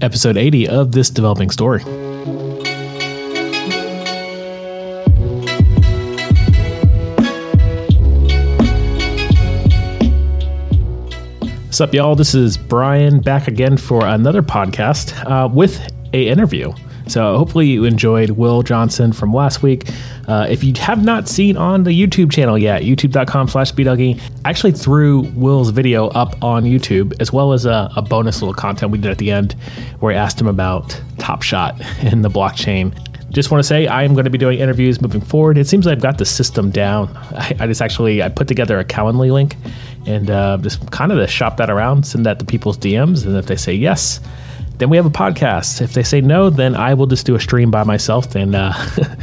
episode 80 of This Developing Story. What's up, y'all? This is Brian back again for another podcast uh, with a interview. So hopefully you enjoyed Will Johnson from last week. Uh, if you have not seen on the YouTube channel yet, youtube.com slash bdougie, I actually threw Will's video up on YouTube as well as a, a bonus little content we did at the end where I asked him about Top Shot in the blockchain just want to say I am going to be doing interviews moving forward. It seems like I've got the system down. I, I just actually I put together a Calendly link and uh, just kind of to shop that around, send that to people's DMs, and if they say yes, then we have a podcast. If they say no, then I will just do a stream by myself, and uh,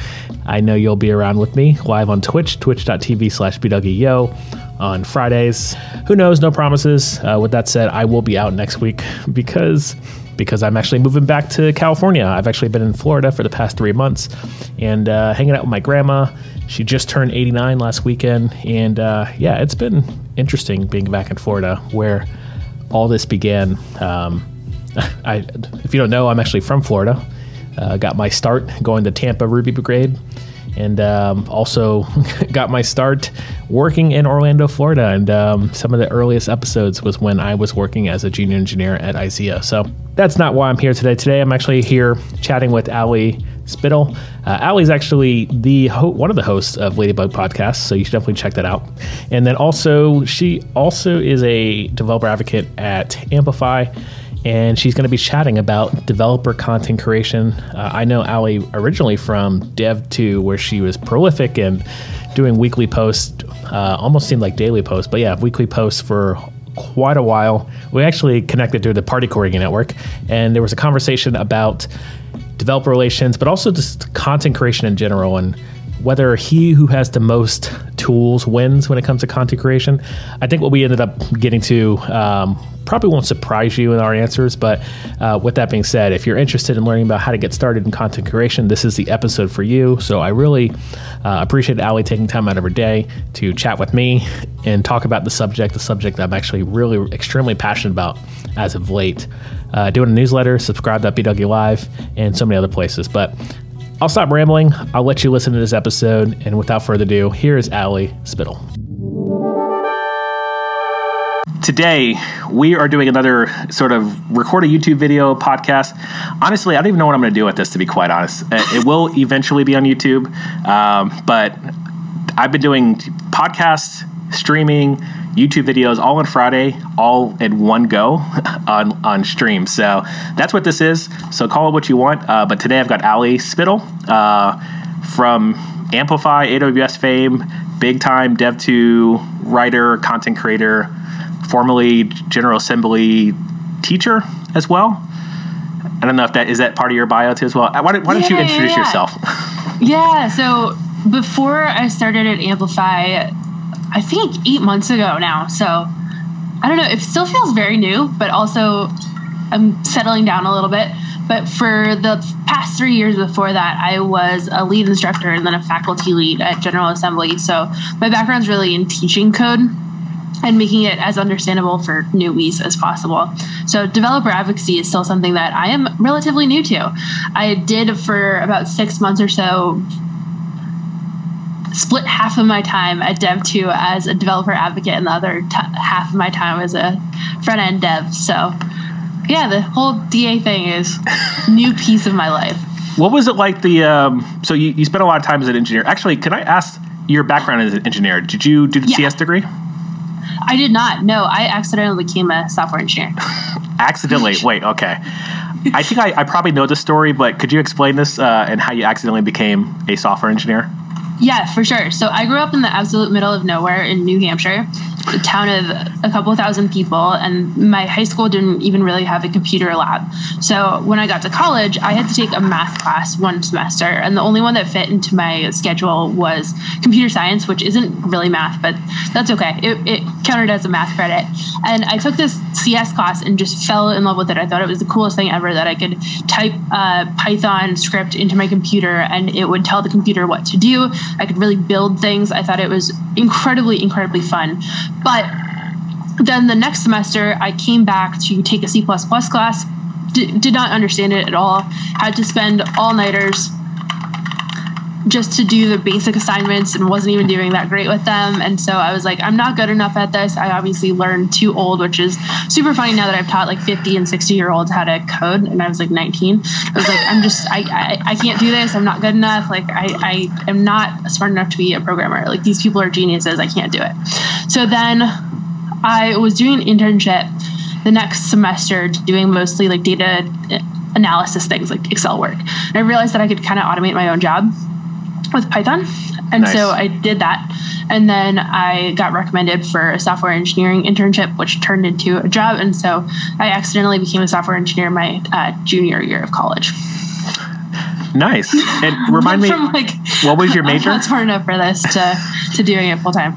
I know you'll be around with me live on Twitch, twitch.tv slash bdougieyo on Fridays. Who knows? No promises. Uh, with that said, I will be out next week because because I'm actually moving back to California. I've actually been in Florida for the past three months and uh, hanging out with my grandma. She just turned 89 last weekend, and uh, yeah, it's been interesting being back in Florida where all this began. Um, I, if you don't know, I'm actually from Florida. Uh, got my start going to Tampa Ruby Brigade and um, also got my start working in Orlando, Florida. And um, some of the earliest episodes was when I was working as a junior engineer at IZEA. So that's not why I'm here today. Today I'm actually here chatting with Ali Spittel. Uh, Ali's actually the ho- one of the hosts of Ladybug Podcast, so you should definitely check that out. And then also, she also is a developer advocate at Amplify and she's going to be chatting about developer content creation. Uh, I know Ali originally from dev.to, where she was prolific and doing weekly posts, uh, almost seemed like daily posts, but yeah, weekly posts for quite a while. We actually connected through the Party Corgi Network, and there was a conversation about developer relations, but also just content creation in general and whether he who has the most tools wins when it comes to content creation. I think what we ended up getting to um, probably won't surprise you in our answers, but uh, with that being said, if you're interested in learning about how to get started in content creation, this is the episode for you. So I really uh, appreciate Ali taking time out of her day to chat with me and talk about the subject, the subject that I'm actually really extremely passionate about as of late. Uh, doing a newsletter, subscribe to BDougie Live, and so many other places. But I'll stop rambling. I'll let you listen to this episode. And without further ado, here is Ali Spittel. Today, we are doing another sort of record a YouTube video podcast. Honestly, I don't even know what I'm going to do with this, to be quite honest. Uh, it will eventually be on YouTube, um, but I've been doing podcasts, streaming, YouTube videos all on Friday, all in one go on, on stream. So that's what this is. So call it what you want. Uh, but today I've got Ali Spittel uh, from Amplify, AWS fame, big time dev.to writer, content creator, formerly General Assembly teacher as well. I don't know if that is that part of your bio too as well. Why don't, why don't yeah, you introduce yeah. yourself? yeah. So before I started at Amplify, I think eight months ago now. So I don't know. It still feels very new, but also I'm settling down a little bit. But for the past three years before that, I was a lead instructor and then a faculty lead at General Assembly. So my background's really in teaching code and making it as understandable for newbies as possible. So, developer advocacy is still something that I am relatively new to. I did for about six months or so split half of my time at dev.to as a developer advocate and the other t- half of my time as a front end dev. So, yeah, the whole DA thing is new piece of my life. What was it like? The um, so you, you spent a lot of time as an engineer. Actually, can I ask your background as an engineer? Did you do the yeah. CS degree? I did not. No, I accidentally became a software engineer. accidentally? Wait, okay. I think I, I, probably know the story, but could you explain this uh, and how you accidentally became a software engineer? Yeah, for sure. So I grew up in the absolute middle of nowhere in New Hampshire, a town of a couple thousand people, and my high school didn't even really have a computer lab. So when I got to college, I had to take a math class one semester, and the only one that fit into my schedule was computer science, which isn't really math, but that's okay. It, it counted as a math credit. And I took this CS class and just fell in love with it. I thought it was the coolest thing ever that I could type a Python script into my computer and it would tell the computer what to do. I could really build things. I thought it was incredibly, incredibly fun. But then the next semester, I came back to take a C class d- did not understand it at all. Had to spend all nighters just to do the basic assignments and wasn't even doing that great with them. And so I was like, I'm not good enough at this. I obviously learned too old, which is super funny now that I've taught like 50 and 60 year olds how to code. And I was like 19. I was like, I'm just, I, I, I can't do this. I'm not good enough. Like, I, I am not smart enough to be a programmer. Like, these people are geniuses. I can't do it. So then I was doing an internship the next semester doing mostly like data analysis things like Excel work. And I realized that I could kind of automate my own job with Python. And nice. so I did that. And then I got recommended for a software engineering internship, which turned into a job. And so I accidentally became a software engineer my uh, junior year of college. Nice. And remind me, like, what was your major? Not smart enough for this to, to doing it full time.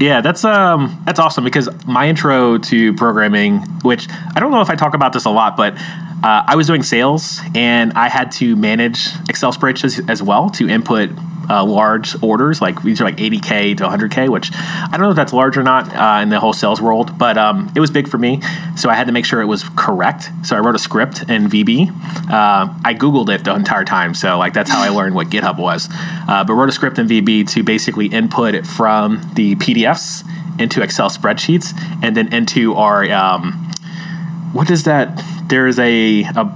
Yeah, that's um that's awesome because my intro to programming, which I don't know if I talk about this a lot, but uh, I was doing sales and I had to manage Excel spreadsheets as well to input uh, large orders. Like these are like 80k to 100k, which I don't know if that's large or not uh, in the whole sales world, but um, it was big for me. So I had to make sure it was correct. So I wrote a script in VB. Uh, I googled it the entire time, so like that's how I learned what GitHub was. Uh, but wrote a script in VB to basically input it from the PDFs into Excel spreadsheets and then into our um, what is that? There is a, a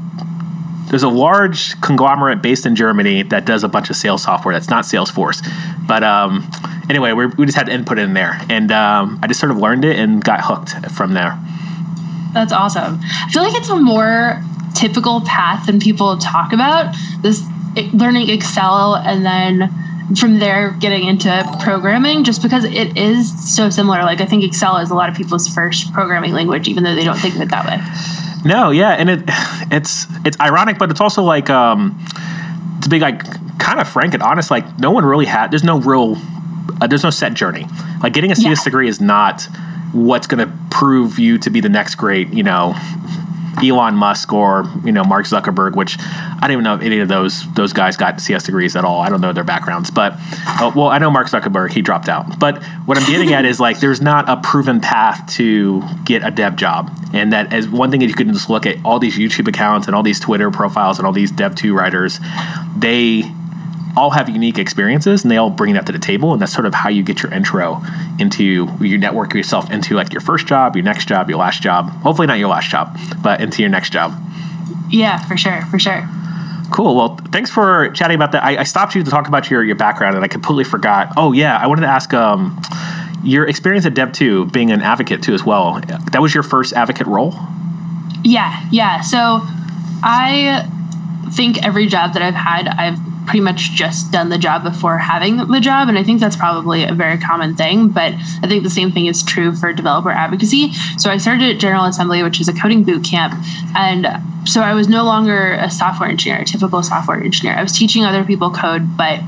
there's a large conglomerate based in Germany that does a bunch of sales software. That's not Salesforce, but um, anyway, we just had to input in there, and um, I just sort of learned it and got hooked from there. That's awesome. I feel like it's a more typical path than people talk about. This learning Excel and then from there getting into programming just because it is so similar like i think excel is a lot of people's first programming language even though they don't think of it that way no, yeah, and it it's it's ironic, but it's also like um, to be like kind of frank and honest. Like no one really had. There's no real. Uh, there's no set journey. Like getting a CS yeah. degree is not what's going to prove you to be the next great, you know, Elon Musk or you know Mark Zuckerberg, which I don't even know if any of those those guys got CS degrees at all. I don't know their backgrounds, but uh, well, I know Mark Zuckerberg. He dropped out. But what I'm getting at is like there's not a proven path to get a dev job, and that as one thing is you can just look at all these YouTube accounts and all these Twitter profiles and all these Dev two writers, they all have unique experiences and they all bring that to the table and that's sort of how you get your intro into you network yourself into like your first job your next job your last job. Hopefully not your last job but into your next job. Yeah for sure for sure. Cool. Well thanks for chatting about that. I, I stopped you to talk about your, your background and i completely forgot. Oh yeah i wanted to ask um, your experience at dev 2 being an advocate too as well that was your first advocate role? Yeah yeah. So i think every job that i've had i've pretty much just done the job before having the job. And I think that's probably a very common thing. But I think the same thing is true for developer advocacy. So I started at General Assembly, which is a coding boot camp. And so I was no longer a software engineer, a typical software engineer. I was teaching other people code, but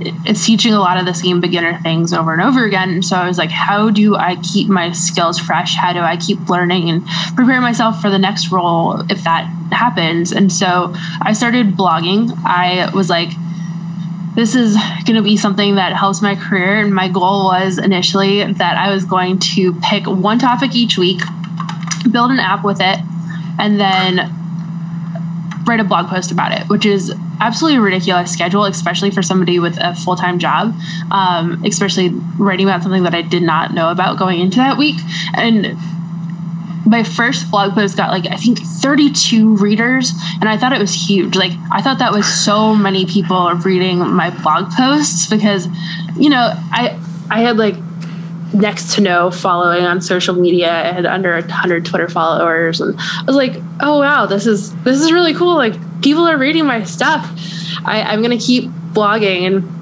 it's teaching a lot of the same beginner things over and over again. So I was like, how do I keep my skills fresh? How do I keep learning and prepare myself for the next role if that happens? And so I started blogging. I was like, this is going to be something that helps my career. And my goal was initially that I was going to pick one topic each week, build an app with it, and then write a blog post about it, which is absolutely ridiculous schedule, especially for somebody with a full time job, um, especially writing about something that I did not know about going into that week. And my first blog post got like I think 32 readers, and I thought it was huge. Like I thought that was so many people reading my blog posts because, you know, I I had like next to no following on social media. I had under hundred Twitter followers, and I was like, "Oh wow, this is this is really cool! Like people are reading my stuff. I, I'm gonna keep blogging." And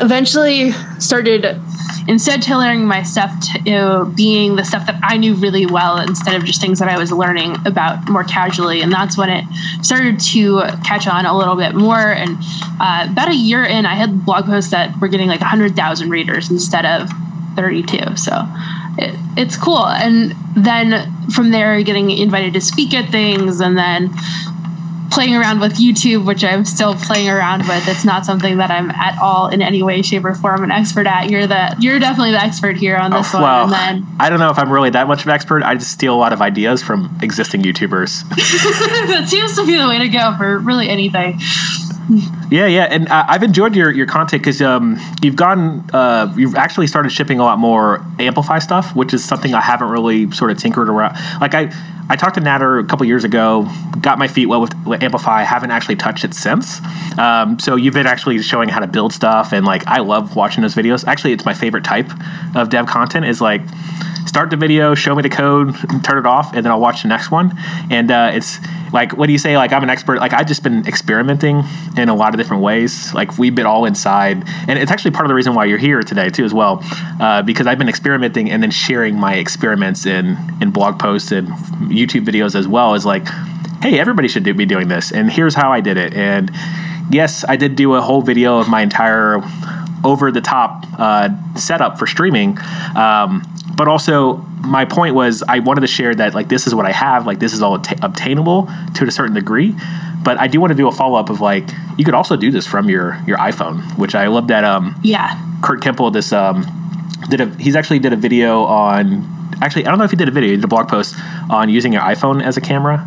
eventually started instead tailoring my stuff to you know, being the stuff that I knew really well instead of just things that I was learning about more casually. And that's when it started to catch on a little bit more. And uh, about a year in, I had blog posts that were getting like 100,000 readers instead of 32. So it, it's cool. And then from there, getting invited to speak at things and then playing around with YouTube, which I'm still playing around with. It's not something that I'm at all in any way, shape, or form an expert at. You're the you're definitely the expert here on this Oh, one. well, And then I don't know if I'm really that much of an expert. I just steal a lot of ideas from existing YouTubers. that seems to be the way to go for really anything. Yeah, yeah, and I've enjoyed your your content because um, you've gotten uh, you've actually started shipping a lot more Amplify stuff, which is something I haven't really sort of tinkered around. Like I I talked to Nader a couple years ago, got my feet wet with, with Amplify. Haven't actually touched it since. Um, so you've been actually showing how to build stuff, and like I love watching those videos. Actually, it's my favorite type of dev content. Is like start the video, show me the code, turn it off, and then I'll watch the next one. And uh, it's like, what do you say? Like, I'm an expert. Like, I've just been experimenting in a lot of different ways. Like, we've been all inside, and it's actually part of the reason why you're here today too, as well, uh, because I've been experimenting and then sharing my experiments in in blog posts and YouTube videos as well. Is like, hey, everybody should do, be doing this, and here's how I did it. And yes, I did do a whole video of my entire over the top uh, setup for streaming. Um, but also, my point was I wanted to share that like this is what I have, like this is all atta- obtainable to a certain degree. But I do want to do a follow up of like you could also do this from your your iPhone, which I love that. Um, Yeah. Kurt Kemple this um did a he's actually did a video on actually I don't know if he did a video he did a blog post on using your iPhone as a camera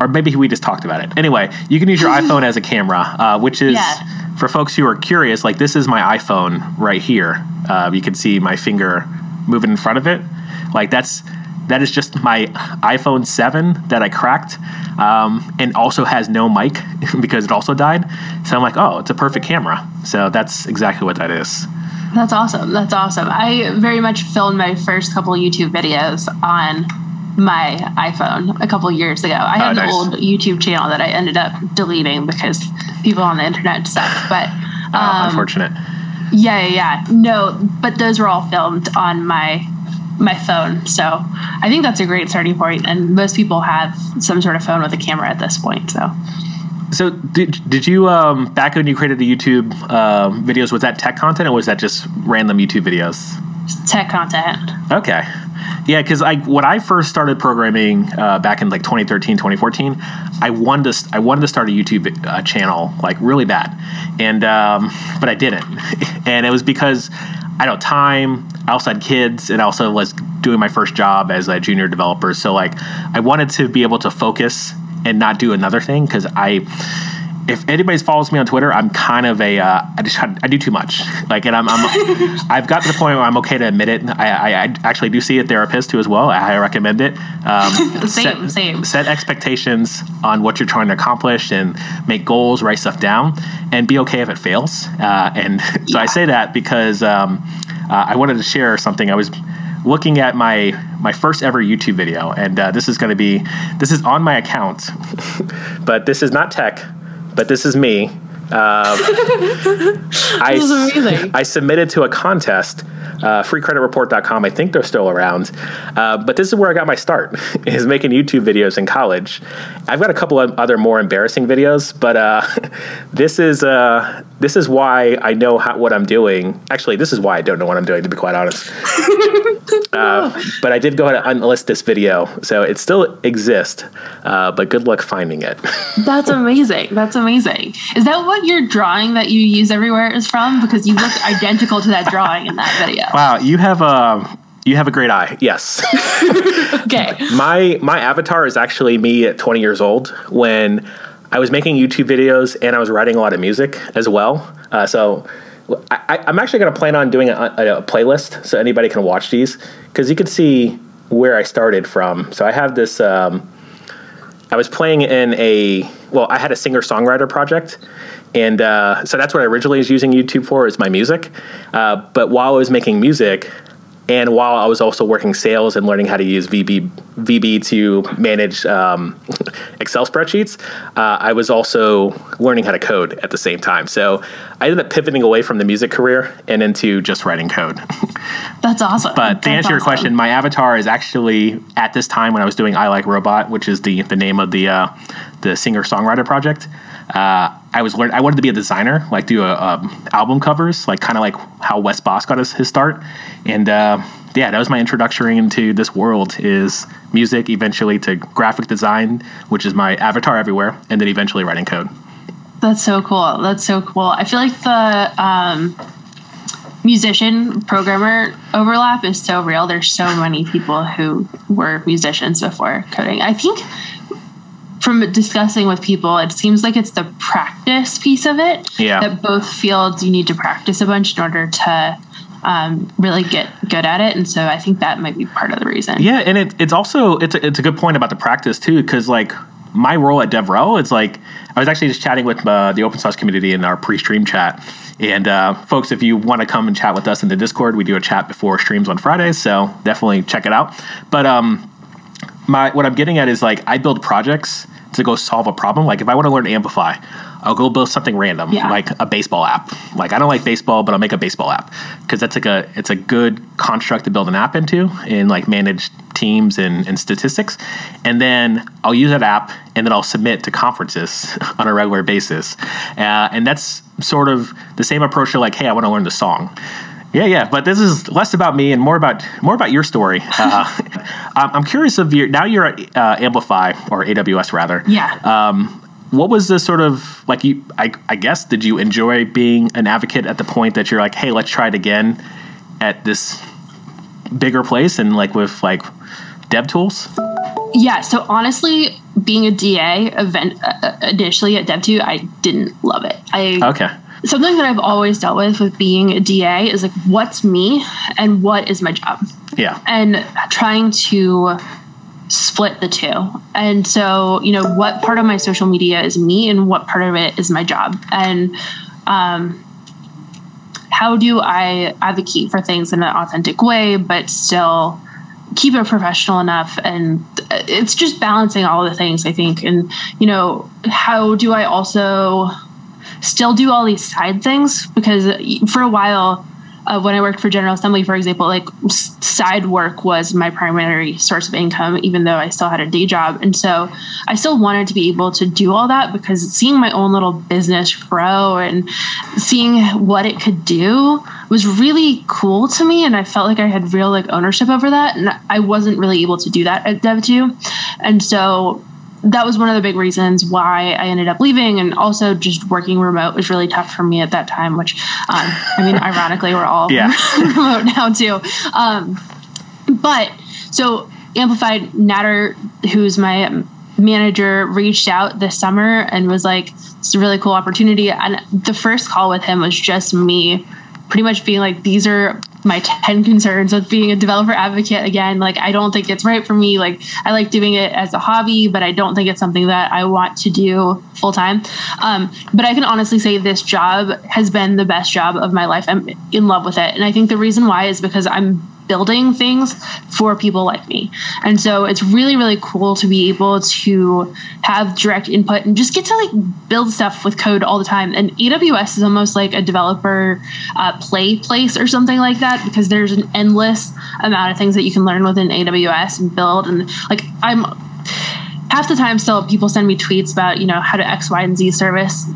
or maybe we just talked about it anyway you can use your iPhone as a camera uh, which is Yeah. for folks who are curious like this is my iPhone right here uh, you can see my finger moving in front of it like that's that is just my iPhone 7 that I cracked um, and also has no mic because it also died. So I'm like, oh, it's a perfect camera. So that's exactly what that is. That's awesome. That's awesome. I very much filmed my first couple YouTube videos on my iPhone a couple years ago. I had Oh, nice. an old YouTube channel that I ended up deleting because people on the internet suck. But Uh, um, unfortunate. Yeah, yeah, yeah. No, but those were all filmed on my my phone. So I think that's a great starting point, and most people have some sort of phone with a camera at this point. So So did, did you um, back when you created the YouTube um videos was that tech content or was that just random YouTube videos? tech content. Okay. Yeah, because I when I first started programming uh, back in like 2013, 2014, I wanted to I wanted to start a YouTube uh, channel like really bad, and um, but I didn't, and it was because I don't time. I also had kids, and I also was doing my first job as a junior developer. So like, I wanted to be able to focus and not do another thing because I if anybody follows me on Twitter, I'm kind of a uh, I just I do too much. Like, and I'm, I'm I've got to the point where I'm okay to admit it. I, I, I actually do see a therapist too as well. I recommend it. Um, Same, set, same. Set expectations on what you're trying to accomplish and make goals. Write stuff down and be okay if it fails. Uh, and so I say that because um, uh, I wanted to share something. I was looking at my my first ever YouTube video, and uh, this is going to be this is on my account, but this is not tech, but this is me. Uh, I, amazing. I submitted to a contest, uh, freecreditreport.com. I think they're still around. Uh, but this is where I got my start, is making YouTube videos in college. I've got a couple of other more embarrassing videos, but uh, this is uh, this is why I know how, what I'm doing. Actually, this is why I don't know what I'm doing, to be quite honest. Uh, but I did go ahead and unlist this video, so it still exists. Uh, but good luck finding it. That's amazing. That's amazing. Is that what your drawing that you use everywhere is from? Because you look identical to that drawing in that video. wow, you have a you have a great eye. Yes. Okay. my my avatar is actually me at 20 years old when I was making YouTube videos and I was writing a lot of music as well. Uh, so I, I'm actually going to plan on doing a, a, a playlist so anybody can watch these because you can see where I started from. So I have this. Um, I was playing in a well, I had a singer songwriter project, and uh, so that's what I originally was using YouTube for is my music. Uh, but while I was making music, and while I was also working sales and learning how to use VB VB to manage um, Excel spreadsheets, uh, I was also learning how to code at the same time. So I ended up pivoting away from the music career and into just writing code. That's awesome. But to That's answer your question, my avatar is actually at this time when I was doing I Like Robot, which is the the name of the uh, the singer songwriter project. Uh, I was learn. I wanted to be a designer, like do a, um, album covers, like kind of like how Wes Bos got his, his start. And uh, yeah, that was my introduction into this world is music, eventually to graphic design, which is my avatar everywhere, and then eventually writing code. That's so cool. That's so cool. I feel like the um, musician programmer overlap is so real. There's so many people who were musicians before coding. I think from discussing with people, it seems like it's the practice piece of it. Yeah. That both fields you need to practice a bunch in order to um, really get good at it, and so I think that might be part of the reason. Yeah, and it, it's also it's a, it's a good point about the practice too, because like my role at DevRel, it's like I was actually just chatting with uh, the open source community in our pre-stream chat. And uh, folks, if you want to come and chat with us in the Discord, we do a chat before streams on Fridays, so definitely check it out. But um, my what I'm getting at is like I build projects to go solve a problem. Like if I want to learn Amplify, I'll go build something random, Yeah. like a baseball app. Like I don't like baseball, but I'll make a baseball app because that's like a it's a good construct to build an app into and like manage teams and, and statistics. And then I'll use that app and then I'll submit to conferences on a regular basis. Uh, and that's sort of the same approach to like, hey, I want to learn the song. Yeah, yeah, but this is less about me and more about more about your story. Uh, I'm I'm curious of your now you're at uh, Amplify or AWS rather. Yeah. Um, what was the sort of like you? I, I guess did you enjoy being an advocate at the point that you're like, hey, let's try it again at this bigger place and like with like dev tools? Yeah, so honestly, being a DA event uh, initially at dev.to, I didn't love it. I Okay. Something that I've always dealt with with being a DA is like what's me and what is my job, Yeah. and trying to split the two. And so, you know, what part of my social media is me and what part of it is my job, and um, how do I advocate for things in an authentic way, but still keep it professional enough and it's just balancing all the things i think and you know how do i also still do all these side things because for a while uh, when I worked for General Assembly, for example, like side work was my primary source of income, even though I still had a day job. And so I still wanted to be able to do all that because seeing my own little business grow and seeing what it could do was really cool to me. And I felt like I had real like ownership over that. And I wasn't really able to do that at dev.to. And so that was one of the big reasons why I ended up leaving, and also just working remote was really tough for me at that time. Which, um, I mean, ironically, we're all Yeah. remote now too. Um, but so Amplified Nader, who's my manager, reached out this summer and was like, "It's a really cool opportunity." And the first call with him was just me, pretty much being like, "These are." My 10 concerns with being a developer advocate again like i don't think it's right for me like i like doing it as a hobby but i don't think it's something that i want to do full time um, but i can honestly say this job has been the best job of my life. I'm in love with it. And i think the reason why is because i'm building things for people like me. And so it's really really cool to be able to have direct input and just get to like build stuff with code all the time. And aws is almost like a developer uh, play place or something like that because there's an endless amount of things that you can learn within aws and build. And like i'm half the time still people send me tweets about you know how to x y and z service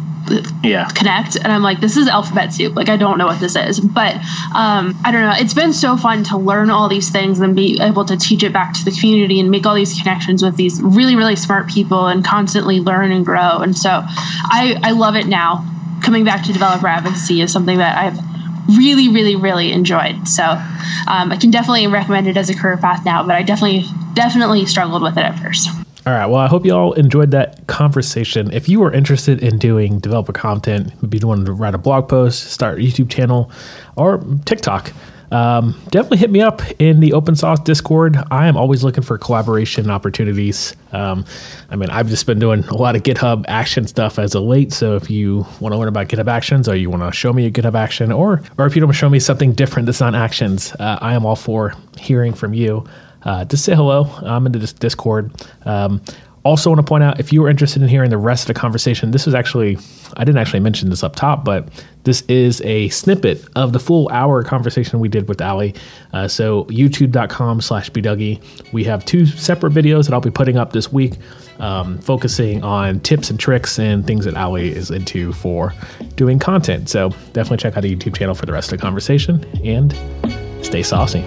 Yeah. connect and i'm like this is alphabet soup. Like i don't know what this is. But um, i don't know. It's been so fun to learn all these things and be able to teach it back to the community and make all these connections with these really really smart people and constantly learn and grow. And so i i love it now. Coming back to developer advocacy is something that i've really really really enjoyed. So um, i can definitely recommend it as a career path now but i definitely definitely struggled with it at first All right. Well, I hope you all enjoyed that conversation. If you are interested in doing developer content, maybe you want to write a blog post, start a YouTube channel, or TikTok, um, definitely hit me up in the open source Discord. I am always looking for collaboration opportunities. Um, I mean, I've just been doing a lot of GitHub action stuff as of late. So if you want to learn about GitHub actions, or you want to show me a GitHub action, or or if you don't show me something different that's not actions, uh, I am all for hearing from you uh, just say hello. I'm into this Discord. Um, also, want to point out if you were interested in hearing the rest of the conversation, this was actually, I didn't actually mention this up top, but this is a snippet of the full hour conversation we did with Ali. Uh, so, youtube.com slash bdougie. We have two separate videos that I'll be putting up this week, um, focusing on tips and tricks and things that Ali is into for doing content. So, definitely check out the YouTube channel for the rest of the conversation and stay saucy.